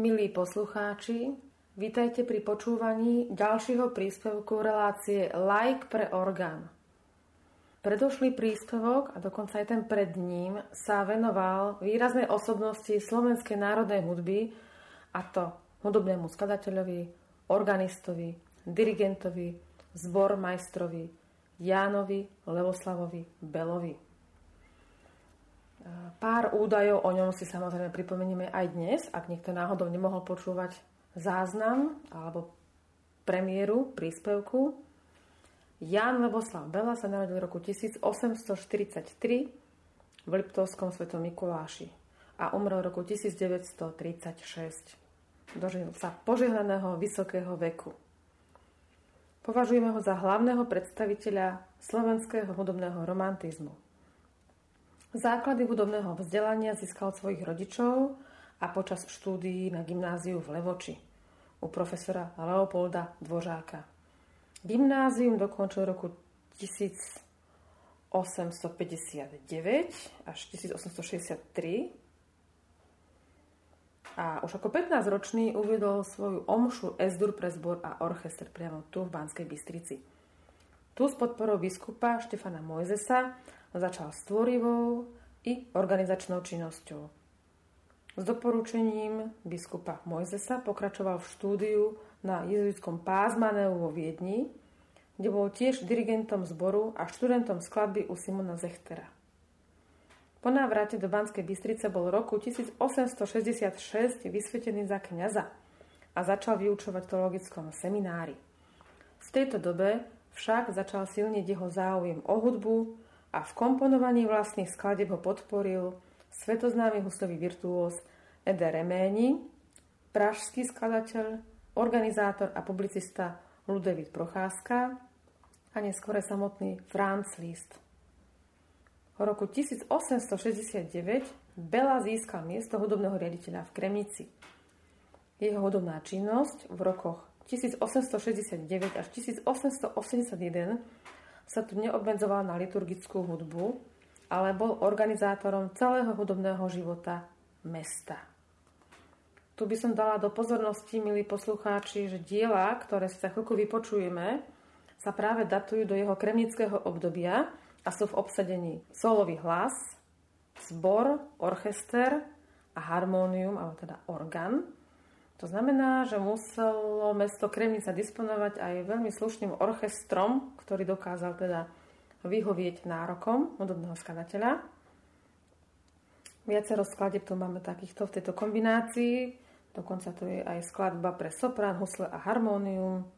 Milí poslucháči, vítajte pri počúvaní ďalšieho príspevku relácie Like pre orgán. Predošlý príspevok, a dokonca aj ten pred ním, sa venoval výraznej osobnosti slovenskej národnej hudby, a to hudobnému skladateľovi, organistovi, dirigentovi, zbormajstrovi Jánovi Levoslavovi Belovi. Pár údajov o ňom si samozrejme pripomenieme aj dnes, ak niekto náhodou nemohol počúvať záznam alebo premiéru, príspevku. Jan Leboslav Bela sa narodil v roku 1843 v Liptovskom svetom Mikuláši a umrel v roku 1936. Dožil sa požehnaného vysokého veku. Považujeme ho za hlavného predstaviteľa slovenského hudobného romantizmu. Základy hudobného vzdelania získal od svojich rodičov a počas štúdií na gymnáziu v Levoči u profesora Leopolda Dvožáka. Gymnázium dokončil roku 1859 až 1863 a už ako 15-ročný uviedol svoju omšu Esdur pre zbor a orchester priamo tu v Banskej Bystrici. Tu s podporou biskupa Štefana Mojzesa začal s tvorivou i organizačnou činnosťou. S doporučením biskupa Mojzesa pokračoval v štúdiu na jezuitskom Pázmaneu vo Viedni, kde bol tiež dirigentom zboru a študentom skladby u Simona Zechtera. Po návrate do Banskej Bystrice bol roku 1866 vysvetený za kňaza a začal vyučovať v teologickom seminári. V tejto dobe však začal silniť jeho záujem o hudbu, a v komponovaní vlastných skladeb ho podporil svetoznámy hustový virtuós Ede Reméni, pražský skladateľ, organizátor a publicista Ludovít Procházka a neskôr samotný Franz Liszt. V roku 1869 Bela získal miesto hudobného riaditeľa v Kremnici. Jeho hudobná činnosť v rokoch 1869 až 1881 sa tu neobmedzoval na liturgickú hudbu, ale bol organizátorom celého hudobného života mesta. Tu by som dala do pozornosti, milí poslucháči, že diela, ktoré sa chvíľku vypočujeme, sa práve datujú do jeho kremnického obdobia a sú v obsadení solový hlas, zbor, orchester a harmónium, alebo teda orgán, to znamená, že muselo mesto Kremnica disponovať aj veľmi slušným orchestrom, ktorý dokázal teda vyhovieť nárokom hudobného skladateľa. Viacero skladeb tu máme takýchto v tejto kombinácii. Dokonca tu je aj skladba pre soprán, husle a harmónium.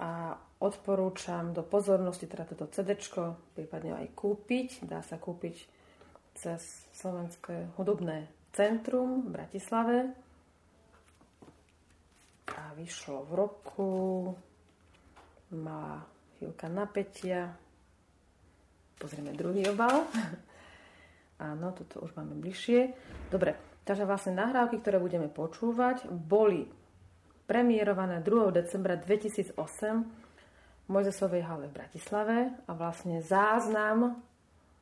A odporúčam do pozornosti teda toto CD, prípadne aj kúpiť. Dá sa kúpiť cez Slovenské hudobné centrum v Bratislave a vyšlo v roku, má chvíľka napätia. Pozrieme druhý obal. Áno, toto už máme bližšie. Dobre, takže vlastne nahrávky, ktoré budeme počúvať, boli premiérované 2. decembra 2008 v Mojzesovej hale v Bratislave a vlastne záznam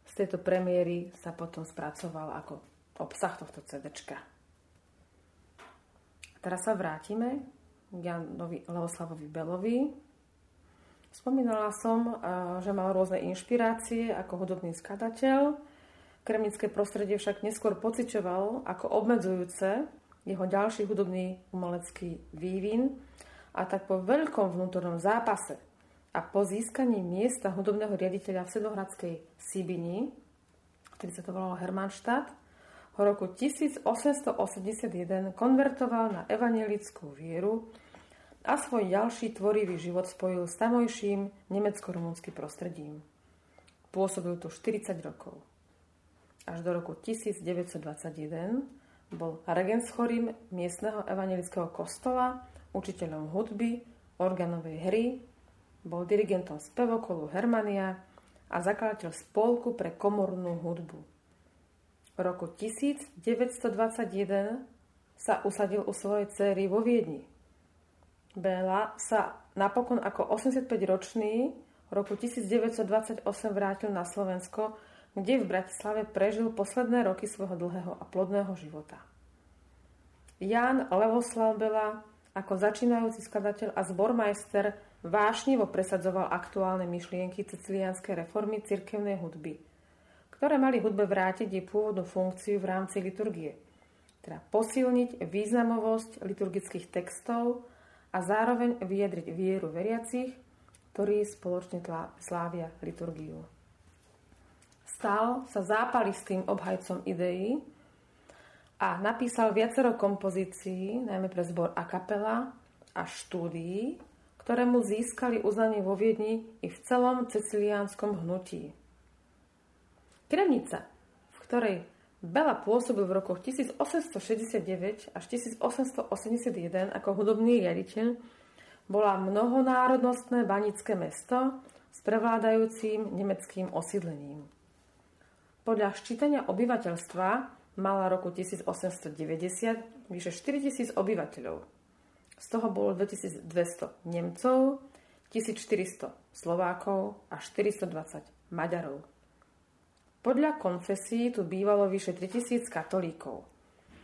z tejto premiéry sa potom spracoval ako obsah tohto CDčka. Teraz sa vrátime k Janovi Leoslavovi Belovi. Spomínala som, že mal rôzne inšpirácie ako hudobný skladateľ. Kremnické prostredie však neskôr pociťoval ako obmedzujúce jeho ďalší hudobný umelecký vývin a tak po veľkom vnútornom zápase a po získaní miesta hudobného riaditeľa v Sedlohradskej Sibini, ktorý sa to volalo Hermannstadt, v roku 1881 konvertoval na evangelickú vieru a svoj ďalší tvorivý život spojil s tamojším nemecko-rumunským prostredím. Pôsobil tu 40 rokov. Až do roku 1921 bol regenschorím miestneho evangelického kostola, učiteľom hudby, organovej hry, bol dirigentom spevokolu Hermania a zakladateľ spolku pre komornú hudbu. V roku 1921 sa usadil u svojej céry vo Viedni. Béla sa napokon ako 85-ročný v roku 1928 vrátil na Slovensko, kde v Bratislave prežil posledné roky svojho dlhého a plodného života. Jan Levoslav Bela ako začínajúci skladateľ a zbormajster vášnivo presadzoval aktuálne myšlienky cecilianskej reformy cirkevnej hudby, ktoré mali hudbe vrátiť jej pôvodnú funkciu v rámci liturgie, teda posilniť významovosť liturgických textov a zároveň vyjadriť vieru veriacich, ktorí spoločne slávia liturgiu. Stal sa zápalistým obhajcom ideí a napísal viacero kompozícií, najmä pre zbor a kapela a štúdií, ktoré mu získali uznanie vo Viedni i v celom ceciliánskom hnutí. Kremnica, v ktorej Bela pôsobil v rokoch 1869 až 1881 ako hudobný riaditeľ, bola mnohonárodnostné banické mesto s prevládajúcim nemeckým osídlením. Podľa ščítania obyvateľstva mala roku 1890 vyše 4000 obyvateľov. Z toho bolo 2200 Nemcov, 1400 Slovákov a 420 Maďarov. Podľa konfesí tu bývalo vyše 3000 katolíkov,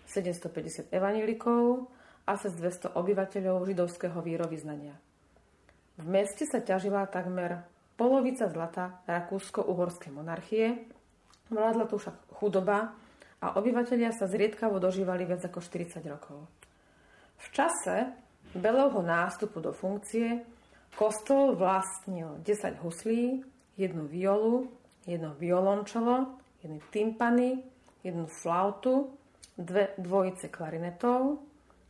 750 evanilikov a cez 200 obyvateľov židovského výrovyznania. V meste sa ťažila takmer polovica zlata rakúsko-uhorskej monarchie, vládla tu však chudoba a obyvateľia sa zriedkavo dožívali viac ako 40 rokov. V čase Belovho nástupu do funkcie kostol vlastnil 10 huslí, jednu violu, jedno violončelo, jedny tympany, jednu flautu, dve dvojice klarinetov,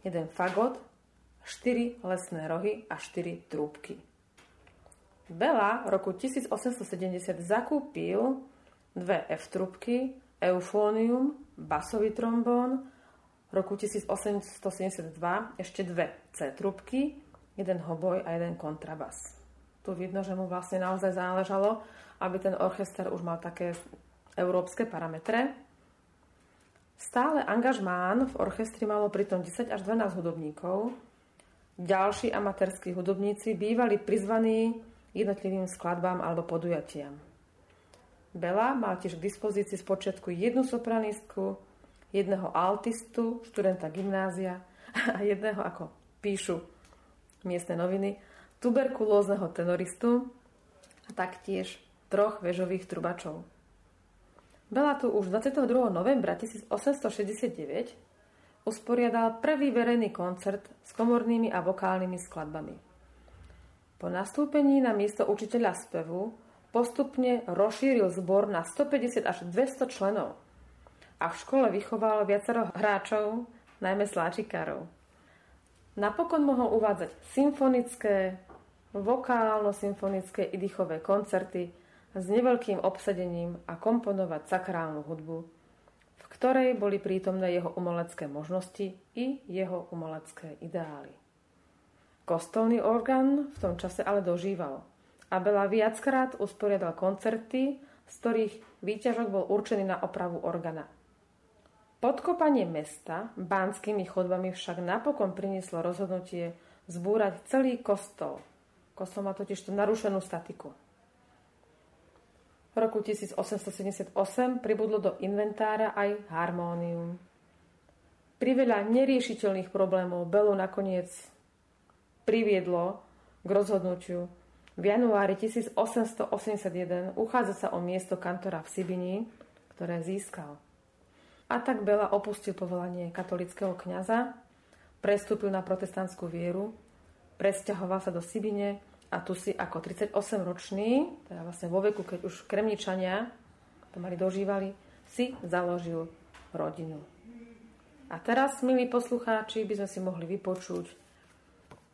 jeden fagot, štyri lesné rohy a štyri trúbky. Bela roku 1870 zakúpil dve F trúbky, eufónium, basový trombón, roku 1872 ešte dve C trubky, jeden hoboj a jeden kontrabas. Tu vidno, že mu vlastne naozaj záležalo, aby ten orchester už mal také európske parametre. Stále angažmán v orchestri malo pritom 10 až 12 hudobníkov. Ďalší amatérskí hudobníci bývali prizvaní jednotlivým skladbám alebo podujatiam. Bela mal tiež k dispozícii z počiatku jednu sopranistku, jedného altistu, študenta gymnázia a jedného, ako píšu miestne noviny, tuberkulózneho tenoristu a taktiež troch väžových trubačov. Bela tu už 22. novembra 1869 usporiadal prvý verejný koncert s komornými a vokálnymi skladbami. Po nastúpení na miesto učiteľa spevu postupne rozšíril zbor na 150 až 200 členov – a v škole vychoval viacero hráčov, najmä sláčikárov. Napokon mohol uvádzať symfonické, vokálno-symfonické i dýchové koncerty s neveľkým obsadením a komponovať sakrálnu hudbu, v ktorej boli prítomné jeho umelecké možnosti i jeho umelecké ideály. Kostolný orgán v tom čase ale dožíval a Bela viackrát usporiadal koncerty, z ktorých výťažok bol určený na opravu organa – Podkopanie mesta bánskymi chodbami však napokon prinieslo rozhodnutie zbúrať celý kostol. Kostol má totiž tú narušenú statiku. V roku 1878 pribudlo do inventára aj harmónium. Pri veľa neriešiteľných problémov Belu nakoniec priviedlo k rozhodnutiu v januári 1881 uchádza sa o miesto kantora v Sibini, ktoré získal. A tak Bela opustil povolanie katolického kňaza, prestúpil na protestantskú vieru, presťahoval sa do Sibine a tu si ako 38-ročný, teda vlastne vo veku, keď už kremničania to mali dožívali, si založil rodinu. A teraz, milí poslucháči, by sme si mohli vypočuť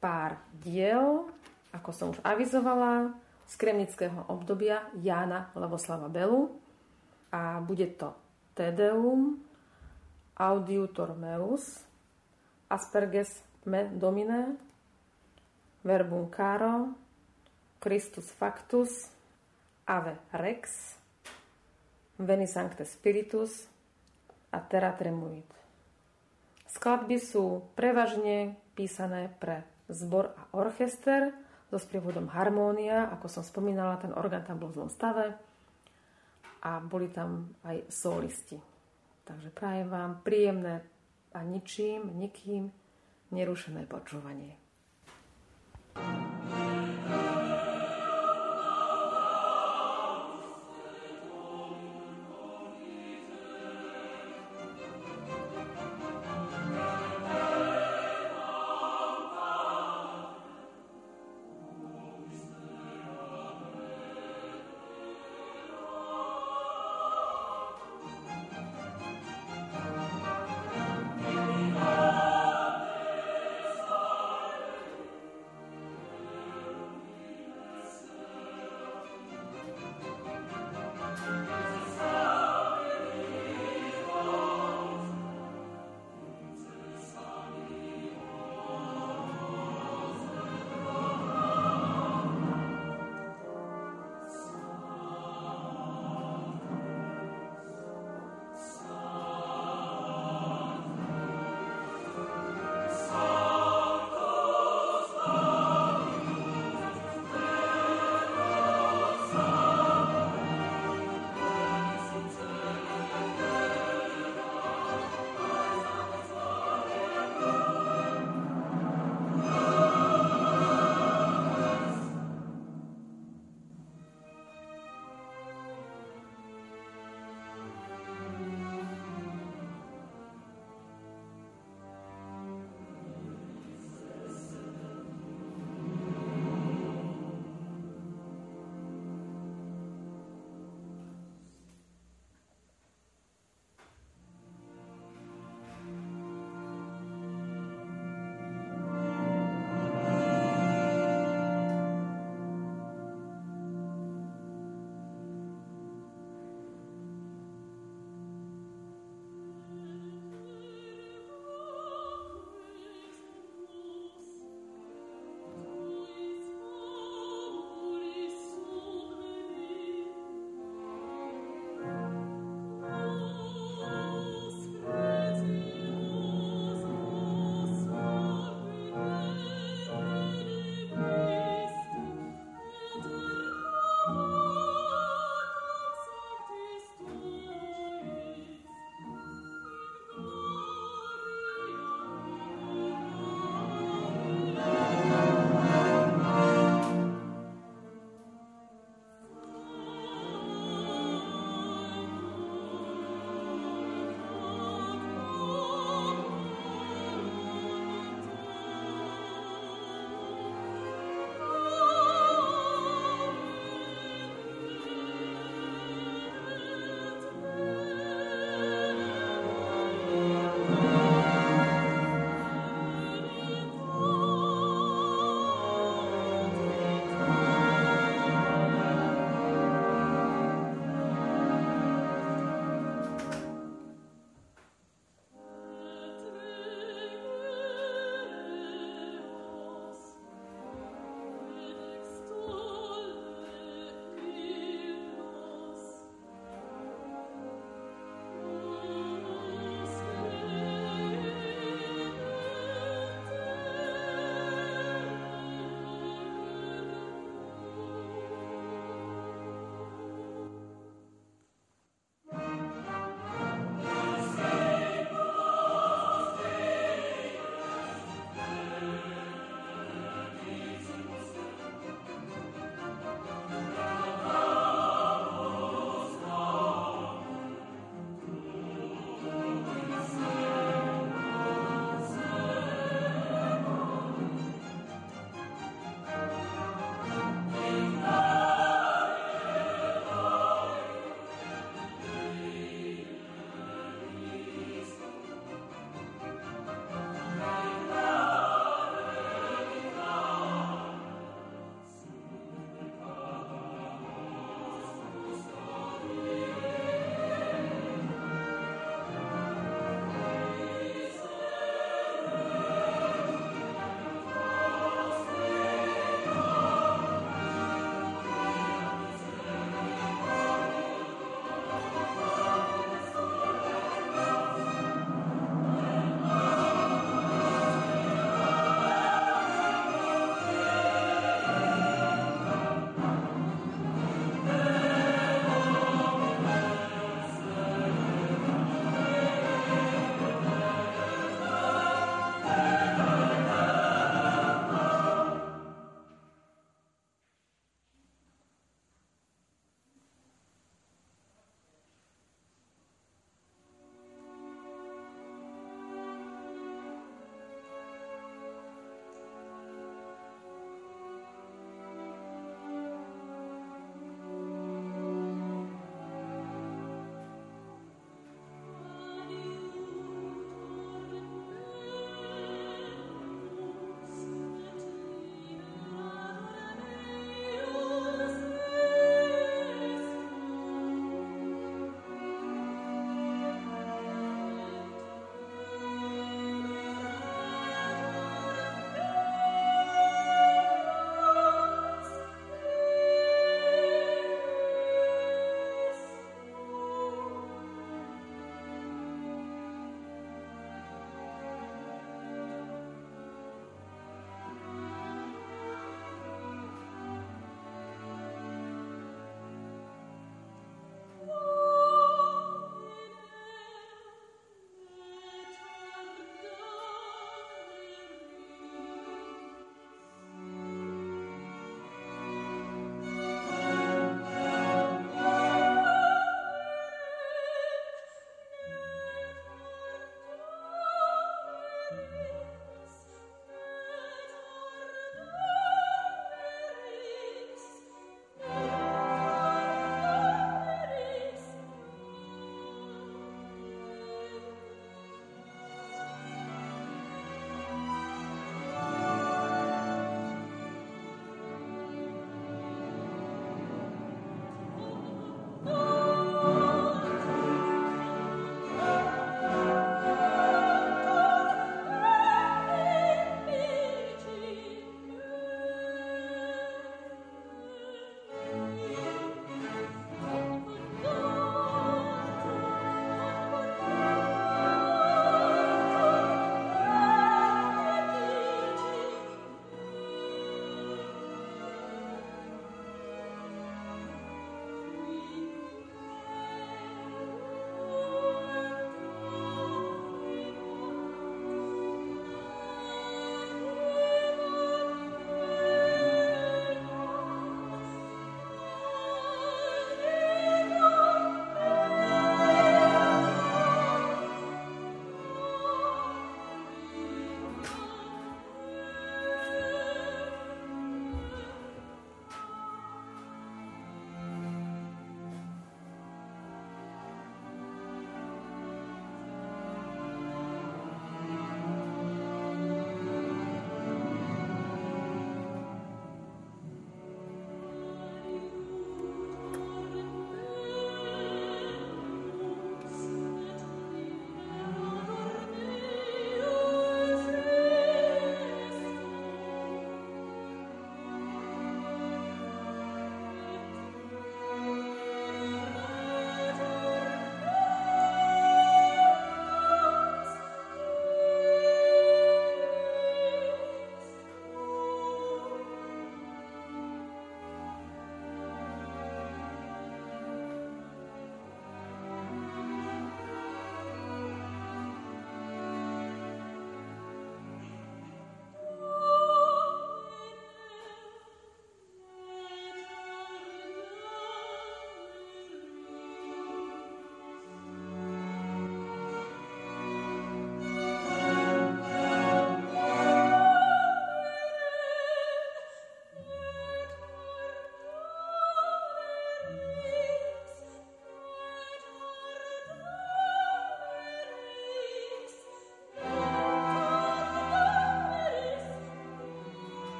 pár diel, ako som už avizovala, z kremnického obdobia Jána Levoslava Belu. A bude to Tedeum, Audiutor meus, Asperges me domine, Verbum caro, Christus factus, Ave rex, Veni sancte spiritus a Terra tremuit. Skladby sú prevažne písané pre zbor a orchester so sprievodom harmónia. Ako som spomínala, ten orgán tam bol v zlom stave a boli tam aj solisti. Takže prajem vám príjemné a ničím, nikým nerušené počúvanie.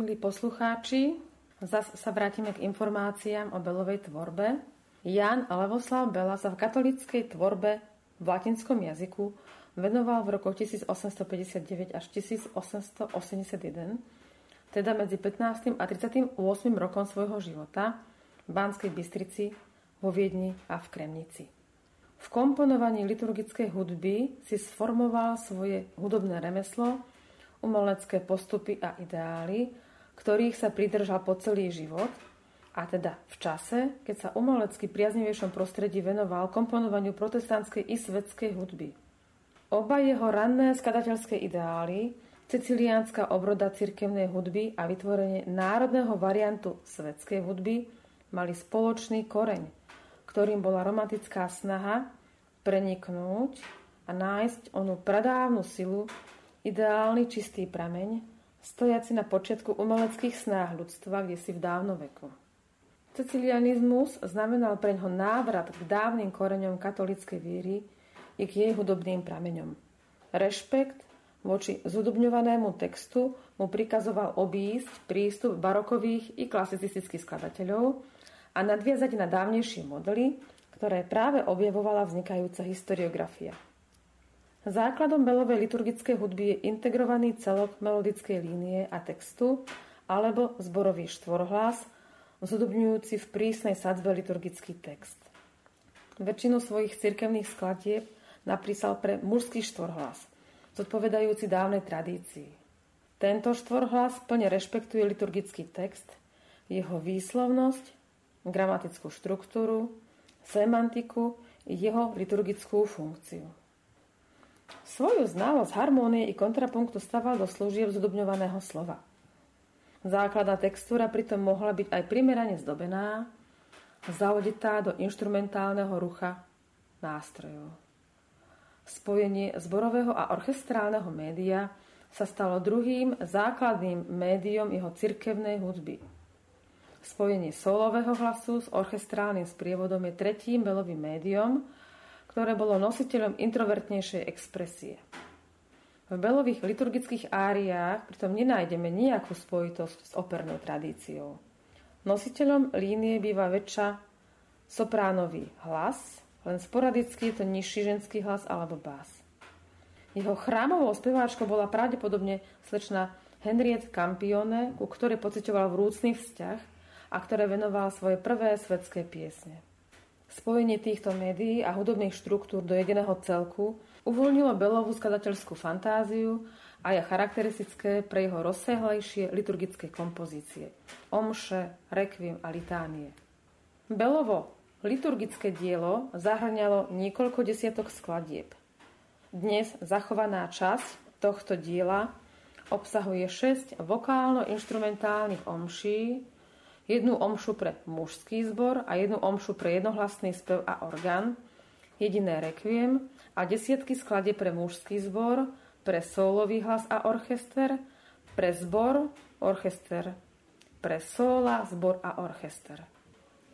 Milí poslucháči, zase sa vrátime k informáciám o Belovej tvorbe. Jan Levoslav Bela sa v katolíckej tvorbe v latinskom jazyku venoval v roku 1859 až 1881, teda medzi 15. a 38. rokom svojho života v Banskej Bystrici, vo Viedni a v Kremnici. V komponovaní liturgickej hudby si sformoval svoje hudobné remeslo umelecké postupy a ideály, ktorých sa pridržal po celý život, a teda v čase, keď sa umelecky priaznivejšom prostredí venoval komponovaniu protestantskej i svetskej hudby. Oba jeho ranné skladateľské ideály, ceciliánska obroda cirkevnej hudby a vytvorenie národného variantu svetskej hudby mali spoločný koreň, ktorým bola romantická snaha preniknúť a nájsť onú pradávnu silu, ideálny čistý prameň, stojaci na počiatku umeleckých snách ľudstva, kde si v dávnoveku. Cecilianizmus znamenal pre ňoho návrat k dávnym koreňom katolíckej víry i k jej hudobným prameňom. Rešpekt voči zudobňovanému textu mu prikazoval obísť prístup barokových i klasicistických skladateľov a nadviazať na dávnejšie modely, ktoré práve objavovala vznikajúca historiografia. Základom belovej liturgickej hudby je integrovaný celok melodickej línie a textu alebo zborový štvorhlas, zhudobňujúci v prísnej sadzbe liturgický text. Väčšinu svojich cirkevných skladieb napísal pre mužský štvorhlas, zodpovedajúci dávnej tradícii. Tento štvorhlas plne rešpektuje liturgický text, jeho výslovnosť, gramatickú štruktúru, semantiku i jeho liturgickú funkciu. Svoju znalosť harmónie i kontrapunktu staval do služieb zdobňovaného slova. Základná textúra pritom mohla byť aj primerane zdobená, zahoditá do inštrumentálneho rucha nástrojov. Spojenie zborového a orchestrálneho média sa stalo druhým základným médiom jeho cirkevnej hudby. Spojenie solového hlasu s orchestrálnym sprievodom je tretím belovým médiom, ktoré bolo nositeľom introvertnejšej expresie. V belových liturgických áriách pritom nenájdeme nejakú spojitosť s opernou tradíciou. Nositeľom línie býva väčša sopránový hlas, len sporadicky je to nižší ženský hlas alebo bás. Jeho chrámovou speváčkou bola pravdepodobne slečna Henriette Campione, ku ktorej pocitoval vrúcný vzťah a ktoré venoval svoje prvé svetské piesne. Spojenie týchto médií a hudobných štruktúr do jediného celku uvoľnilo Belovú skladateľskú fantáziu a je charakteristické pre jeho rozsiahlejšie liturgické kompozície omše, rekviem a litánie. Belovo liturgické dielo zahrňalo niekoľko desiatok skladieb. Dnes zachovaná časť tohto diela obsahuje 6 vokálno-instrumentálnych omší, jednu omšu pre mužský zbor a jednu omšu pre jednohlasný spev a orgán, jediné rekviem a desiatky skladie pre mužský zbor, pre solový hlas a orchester, pre zbor, orchester, pre sola, zbor a orchester.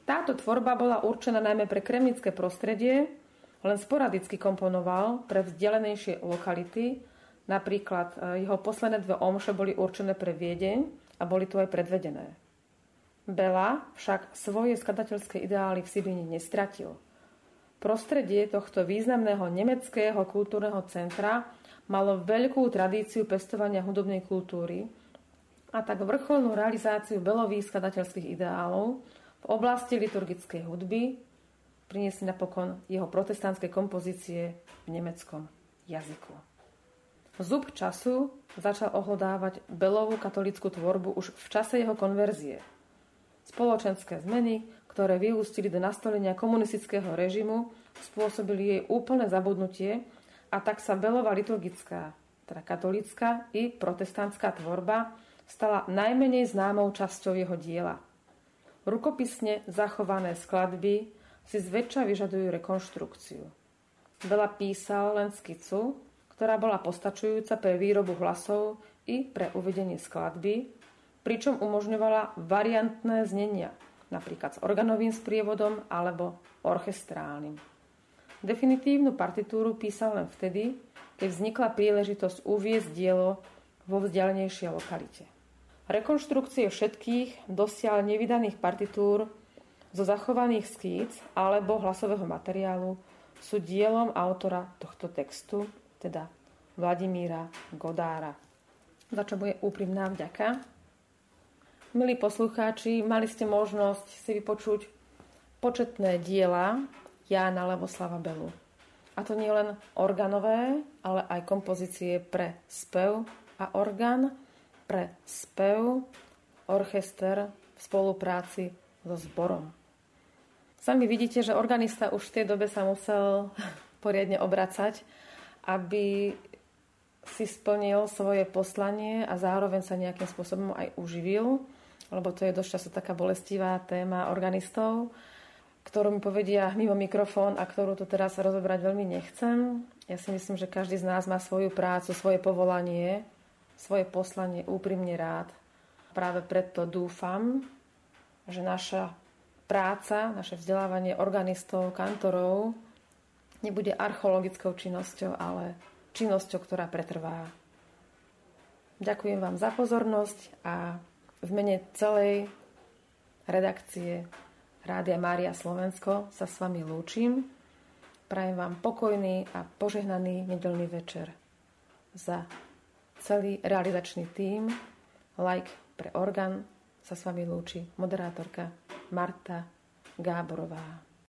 Táto tvorba bola určená najmä pre kremnické prostredie, len sporadicky komponoval pre vzdialenejšie lokality, napríklad e, jeho posledné dve omše boli určené pre Viedeň a boli tu aj predvedené. Bela však svoje skladateľské ideály v Sibini nestratil. Prostredie tohto významného nemeckého kultúrneho centra malo veľkú tradíciu pestovania hudobnej kultúry a tak vrcholnú realizáciu belových skladateľských ideálov v oblasti liturgickej hudby priniesli napokon jeho protestantské kompozície v nemeckom jazyku. Zub času začal ohlodávať belovú katolickú tvorbu už v čase jeho konverzie – Spoločenské zmeny, ktoré vyústili do nastolenia komunistického režimu, spôsobili jej úplné zabudnutie a tak sa Belová liturgická, teda katolická i protestantská tvorba stala najmenej známou časťou jeho diela. Rukopisne zachované skladby si zväčša vyžadujú rekonštrukciu. Bela písal len skicu, ktorá bola postačujúca pre výrobu hlasov i pre uvedenie skladby, pričom umožňovala variantné znenia, napríklad s organovým sprievodom alebo orchestrálnym. Definitívnu partitúru písal len vtedy, keď vznikla príležitosť uviezť dielo vo vzdialenejšej lokalite. Rekonštrukcie všetkých dosiaľ nevydaných partitúr zo zachovaných skýc alebo hlasového materiálu sú dielom autora tohto textu, teda Vladimíra Godára. Za čo bude úprimná vďaka. Milí poslucháči, mali ste možnosť si vypočuť početné diela Jána Levoslava Belu. A to nie len organové, ale aj kompozície pre spev a orgán, pre spev, orchester v spolupráci so zborom. Sami vidíte, že organista už v tej dobe sa musel poriadne obracať, aby si splnil svoje poslanie a zároveň sa nejakým spôsobom aj uživil, lebo to je dosť často taká bolestivá téma organistov, ktorú mi povedia mimo mikrofón a ktorú tu teraz rozobrať veľmi nechcem. Ja si myslím, že každý z nás má svoju prácu, svoje povolanie svoje poslanie úprimne rád. Práve preto dúfam, že naša práca, naše vzdelávanie organistov, kantorov nebude archeologickou činnosťou, ale činnosťou, ktorá pretrvá. Ďakujem vám za pozornosť a v mene celej redakcie Rádia Mária Slovensko sa s vami lúčim. Prajem vám pokojný a požehnaný nedelný večer za celý realizačný tím Like pre orgán sa s vami lúči moderátorka Marta Gáborová.